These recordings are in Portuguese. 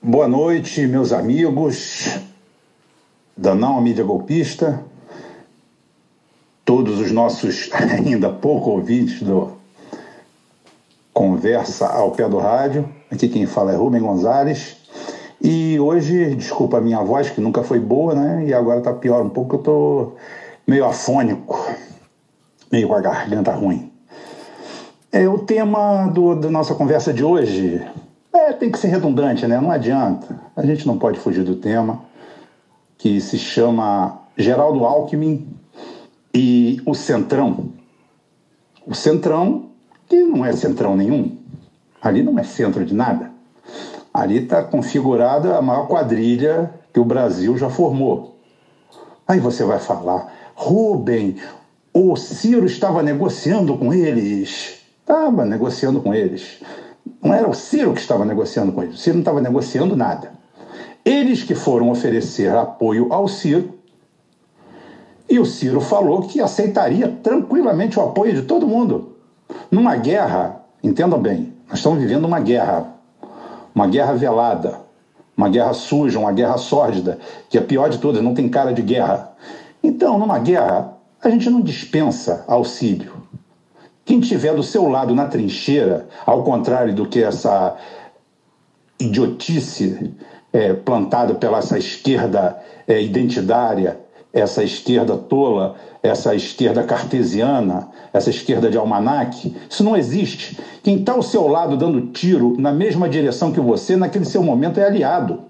Boa noite, meus amigos da Não Mídia Golpista, todos os nossos ainda pouco ouvintes do Conversa ao Pé do Rádio. Aqui quem fala é Rubem Gonzalez. E hoje, desculpa a minha voz, que nunca foi boa, né? E agora tá pior um pouco, eu tô meio afônico, meio com a garganta ruim. É, o tema do, da nossa conversa de hoje é, tem que ser redundante, né? Não adianta. A gente não pode fugir do tema, que se chama Geraldo Alckmin e o Centrão. O Centrão, que não é centrão nenhum, ali não é centro de nada. Ali está configurada a maior quadrilha que o Brasil já formou. Aí você vai falar, Rubem, o Ciro estava negociando com eles. Estava negociando com eles. Não era o Ciro que estava negociando com eles. O Ciro não estava negociando nada. Eles que foram oferecer apoio ao Ciro. E o Ciro falou que aceitaria tranquilamente o apoio de todo mundo. Numa guerra, entendam bem, nós estamos vivendo uma guerra uma guerra velada, uma guerra suja, uma guerra sórdida, que é a pior de todas, não tem cara de guerra. Então, numa guerra, a gente não dispensa auxílio. Quem tiver do seu lado na trincheira, ao contrário do que essa idiotice é, plantada pela essa esquerda é, identitária, essa esquerda tola, essa esquerda cartesiana, essa esquerda de almanaque. Isso não existe. Quem está ao seu lado dando tiro na mesma direção que você, naquele seu momento, é aliado.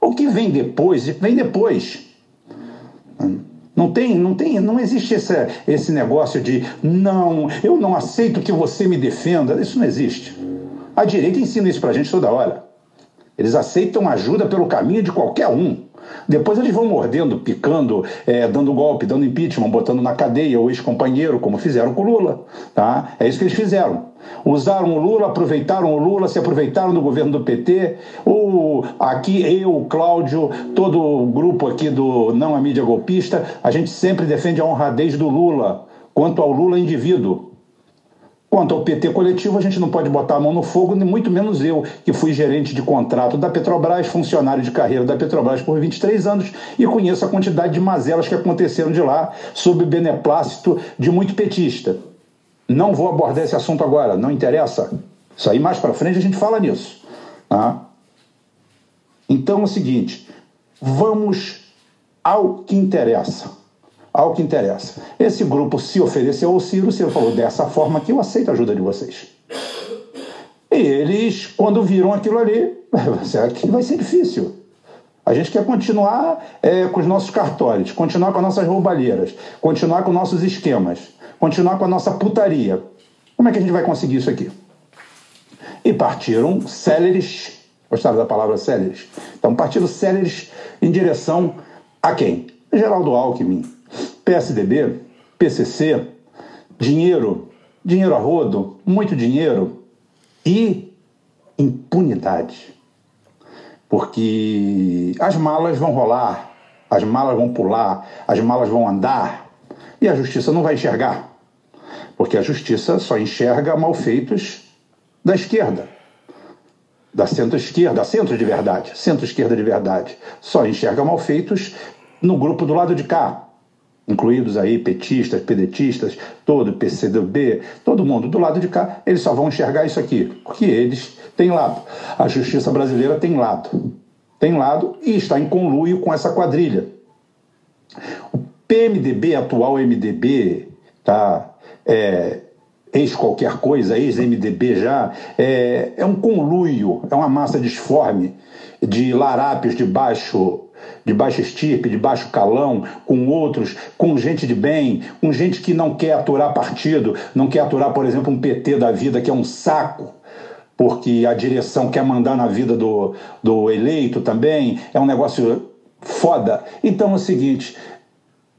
O que vem depois, vem depois. Não tem, não tem, não existe esse, esse negócio de não, eu não aceito que você me defenda. Isso não existe. A direita ensina isso para a gente toda hora. Eles aceitam ajuda pelo caminho de qualquer um. Depois eles vão mordendo, picando, é, dando golpe, dando impeachment, botando na cadeia o ex-companheiro, como fizeram com o Lula. Tá? É isso que eles fizeram. Usaram o Lula, aproveitaram o Lula, se aproveitaram do governo do PT. O, aqui eu, Cláudio, todo o grupo aqui do Não a Mídia Golpista, a gente sempre defende a honradez do Lula, quanto ao Lula indivíduo. Quanto ao PT coletivo, a gente não pode botar a mão no fogo, nem muito menos eu, que fui gerente de contrato da Petrobras, funcionário de carreira da Petrobras por 23 anos e conheço a quantidade de mazelas que aconteceram de lá, sob o beneplácito de muito petista. Não vou abordar esse assunto agora, não interessa. Isso aí mais para frente a gente fala nisso. Tá? Então é o seguinte, vamos ao que interessa ao que interessa. Esse grupo se ofereceu ao Ciro, o Ciro falou: dessa forma que eu aceito a ajuda de vocês. E eles, quando viram aquilo ali, que vai ser difícil? A gente quer continuar é, com os nossos cartórios, continuar com as nossas roubalheiras, continuar com nossos esquemas, continuar com a nossa putaria. Como é que a gente vai conseguir isso aqui? E partiram céleres, gostaram da palavra céleres? Então partiram céleres em direção a quem? Geraldo Alckmin, PSDB, PCC, dinheiro, dinheiro a rodo, muito dinheiro e impunidade. Porque as malas vão rolar, as malas vão pular, as malas vão andar e a justiça não vai enxergar. Porque a justiça só enxerga malfeitos da esquerda, da centro-esquerda, centro de verdade, centro-esquerda de verdade. Só enxerga malfeitos no grupo do lado de cá, incluídos aí petistas, pedetistas, todo PCdoB, todo mundo do lado de cá, eles só vão enxergar isso aqui, porque eles têm lado. A justiça brasileira tem lado. Tem lado e está em conluio com essa quadrilha. O PMDB, atual MDB, tá? É, ex qualquer coisa, ex-MDB já, é, é um conluio, é uma massa disforme de larápios de baixo de baixa estirpe, de baixo calão, com outros, com gente de bem, com gente que não quer aturar partido, não quer aturar, por exemplo, um PT da vida que é um saco, porque a direção quer mandar na vida do, do eleito também, é um negócio foda. Então é o seguinte: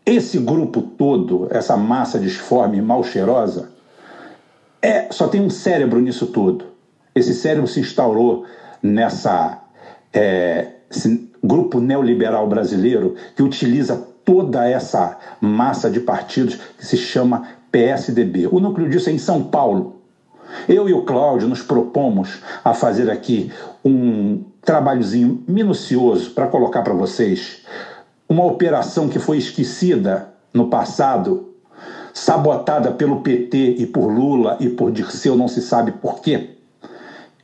esse grupo todo, essa massa disforme mal cheirosa, é, só tem um cérebro nisso tudo. Esse cérebro se instaurou nessa. É, grupo neoliberal brasileiro que utiliza toda essa massa de partidos que se chama PSDB. O núcleo disso é em São Paulo. Eu e o Cláudio nos propomos a fazer aqui um trabalhozinho minucioso para colocar para vocês uma operação que foi esquecida no passado, sabotada pelo PT e por Lula e por Dirceu, não se sabe por quê,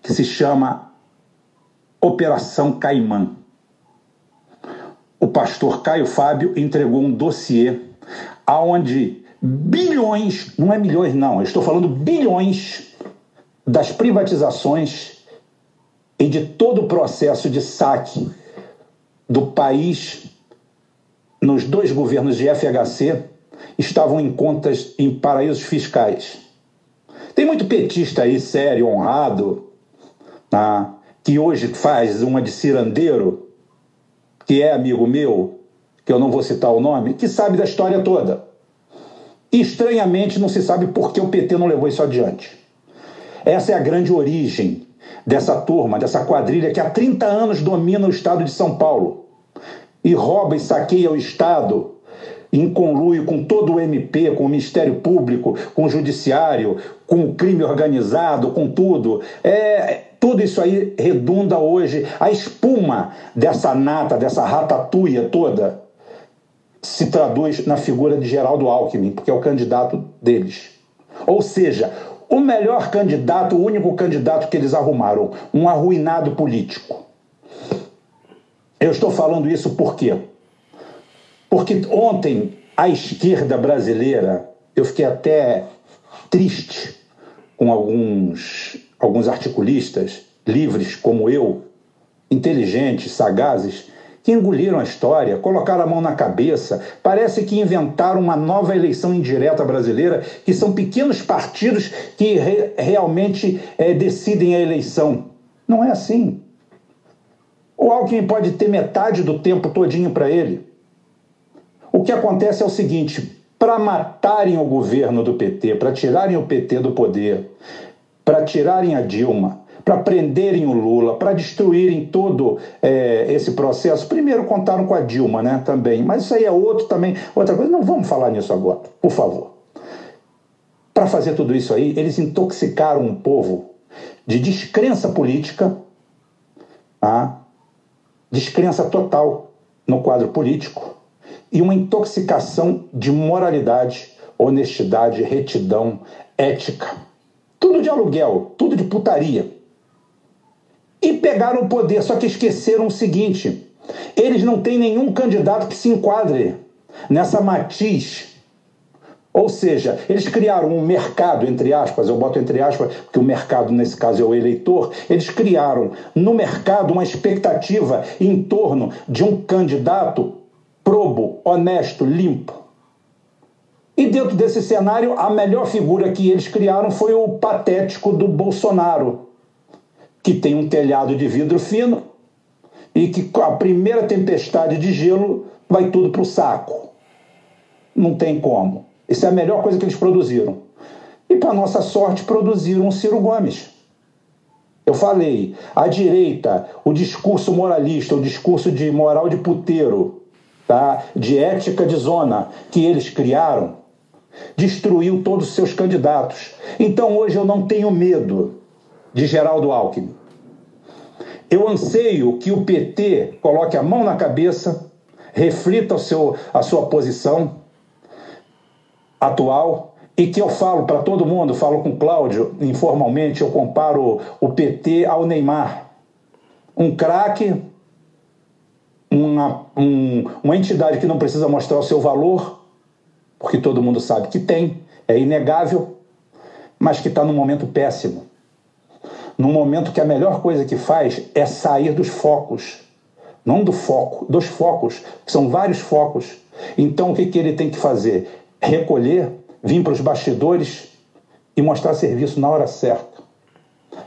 que se chama Operação Caimã. O pastor Caio Fábio entregou um dossiê aonde bilhões, não é milhões não, eu estou falando bilhões das privatizações e de todo o processo de saque do país nos dois governos de FHC estavam em contas em paraísos fiscais. Tem muito petista aí, sério, honrado, tá? que hoje faz uma de cirandeiro, que é amigo meu, que eu não vou citar o nome, que sabe da história toda. Estranhamente, não se sabe por que o PT não levou isso adiante. Essa é a grande origem dessa turma, dessa quadrilha que há 30 anos domina o estado de São Paulo e rouba e saqueia o estado em conluio com todo o MP, com o Ministério Público, com o Judiciário, com o crime organizado, com tudo. É, tudo isso aí redunda hoje. A espuma dessa nata, dessa ratatuia toda, se traduz na figura de Geraldo Alckmin, porque é o candidato deles. Ou seja, o melhor candidato, o único candidato que eles arrumaram, um arruinado político. Eu estou falando isso por quê? Porque ontem a esquerda brasileira, eu fiquei até triste com alguns, alguns articulistas livres como eu, inteligentes, sagazes, que engoliram a história, colocaram a mão na cabeça, parece que inventaram uma nova eleição indireta brasileira, que são pequenos partidos que re realmente é, decidem a eleição. Não é assim. O Alckmin pode ter metade do tempo todinho para ele. O que acontece é o seguinte: para matarem o governo do PT, para tirarem o PT do poder, para tirarem a Dilma, para prenderem o Lula, para destruírem todo é, esse processo. Primeiro contaram com a Dilma, né, também, mas isso aí é outro também, outra coisa. Não vamos falar nisso agora, por favor. Para fazer tudo isso aí, eles intoxicaram um povo de descrença política, tá? descrença total no quadro político e uma intoxicação de moralidade, honestidade, retidão, ética. Tudo de aluguel, tudo de putaria e pegaram o poder, só que esqueceram o seguinte: eles não têm nenhum candidato que se enquadre nessa matiz. Ou seja, eles criaram um mercado, entre aspas, eu boto entre aspas, porque o mercado nesse caso é o eleitor, eles criaram no mercado uma expectativa em torno de um candidato probo, honesto, limpo. E dentro desse cenário, a melhor figura que eles criaram foi o patético do Bolsonaro que tem um telhado de vidro fino e que com a primeira tempestade de gelo vai tudo para o saco. Não tem como. Isso é a melhor coisa que eles produziram. E, para nossa sorte, produziram o Ciro Gomes. Eu falei, a direita, o discurso moralista, o discurso de moral de puteiro, tá? de ética de zona que eles criaram, destruiu todos os seus candidatos. Então hoje eu não tenho medo de Geraldo Alckmin. Eu anseio que o PT coloque a mão na cabeça, reflita o seu, a sua posição atual e que eu falo para todo mundo, falo com Cláudio informalmente, eu comparo o PT ao Neymar. Um craque, uma, um, uma entidade que não precisa mostrar o seu valor, porque todo mundo sabe que tem, é inegável, mas que está num momento péssimo num momento que a melhor coisa que faz é sair dos focos. Não do foco, dos focos, são vários focos. Então o que, que ele tem que fazer? Recolher, vir para os bastidores e mostrar serviço na hora certa.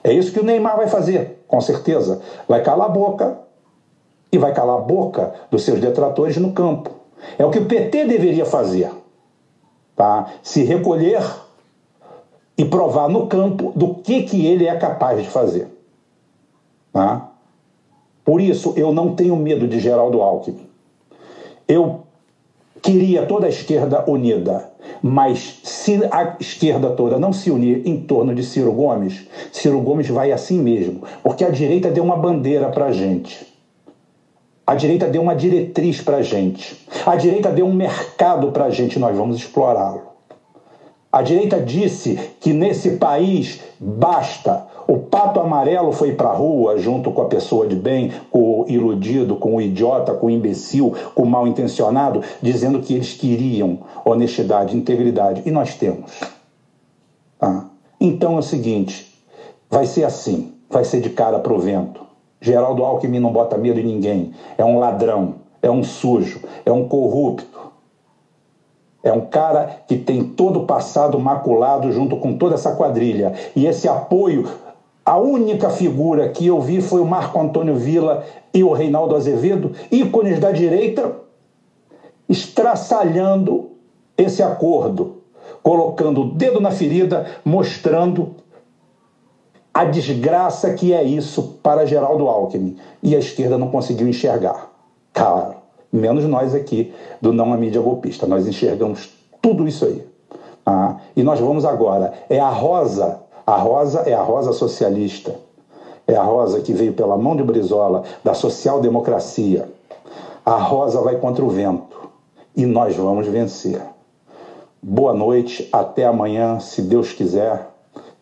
É isso que o Neymar vai fazer, com certeza. Vai calar a boca e vai calar a boca dos seus detratores no campo. É o que o PT deveria fazer. Tá? Se recolher e provar no campo do que, que ele é capaz de fazer. Tá? Por isso, eu não tenho medo de Geraldo Alckmin. Eu queria toda a esquerda unida. Mas se a esquerda toda não se unir em torno de Ciro Gomes, Ciro Gomes vai assim mesmo, porque a direita deu uma bandeira para a gente. A direita deu uma diretriz para a gente. A direita deu um mercado para a gente, nós vamos explorá-lo. A direita disse que nesse país basta. O pato amarelo foi para a rua junto com a pessoa de bem, com o iludido, com o idiota, com o imbecil, com o mal intencionado, dizendo que eles queriam honestidade, integridade. E nós temos. Tá? Então é o seguinte: vai ser assim, vai ser de cara pro vento. Geraldo Alckmin não bota medo em ninguém. É um ladrão, é um sujo, é um corrupto. É um cara que tem todo o passado maculado junto com toda essa quadrilha. E esse apoio, a única figura que eu vi foi o Marco Antônio Villa e o Reinaldo Azevedo, ícones da direita, estraçalhando esse acordo, colocando o dedo na ferida, mostrando a desgraça que é isso para Geraldo Alckmin. E a esquerda não conseguiu enxergar. Claro, menos nós aqui do Não a Mídia Golpista. Nós enxergamos tudo isso aí. Ah, e nós vamos agora. É a rosa, a rosa é a rosa socialista. É a rosa que veio pela mão de Brizola, da social-democracia. A rosa vai contra o vento. E nós vamos vencer. Boa noite, até amanhã, se Deus quiser,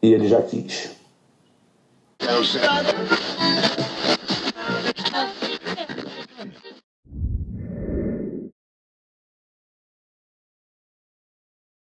e Ele já quis. Não sei.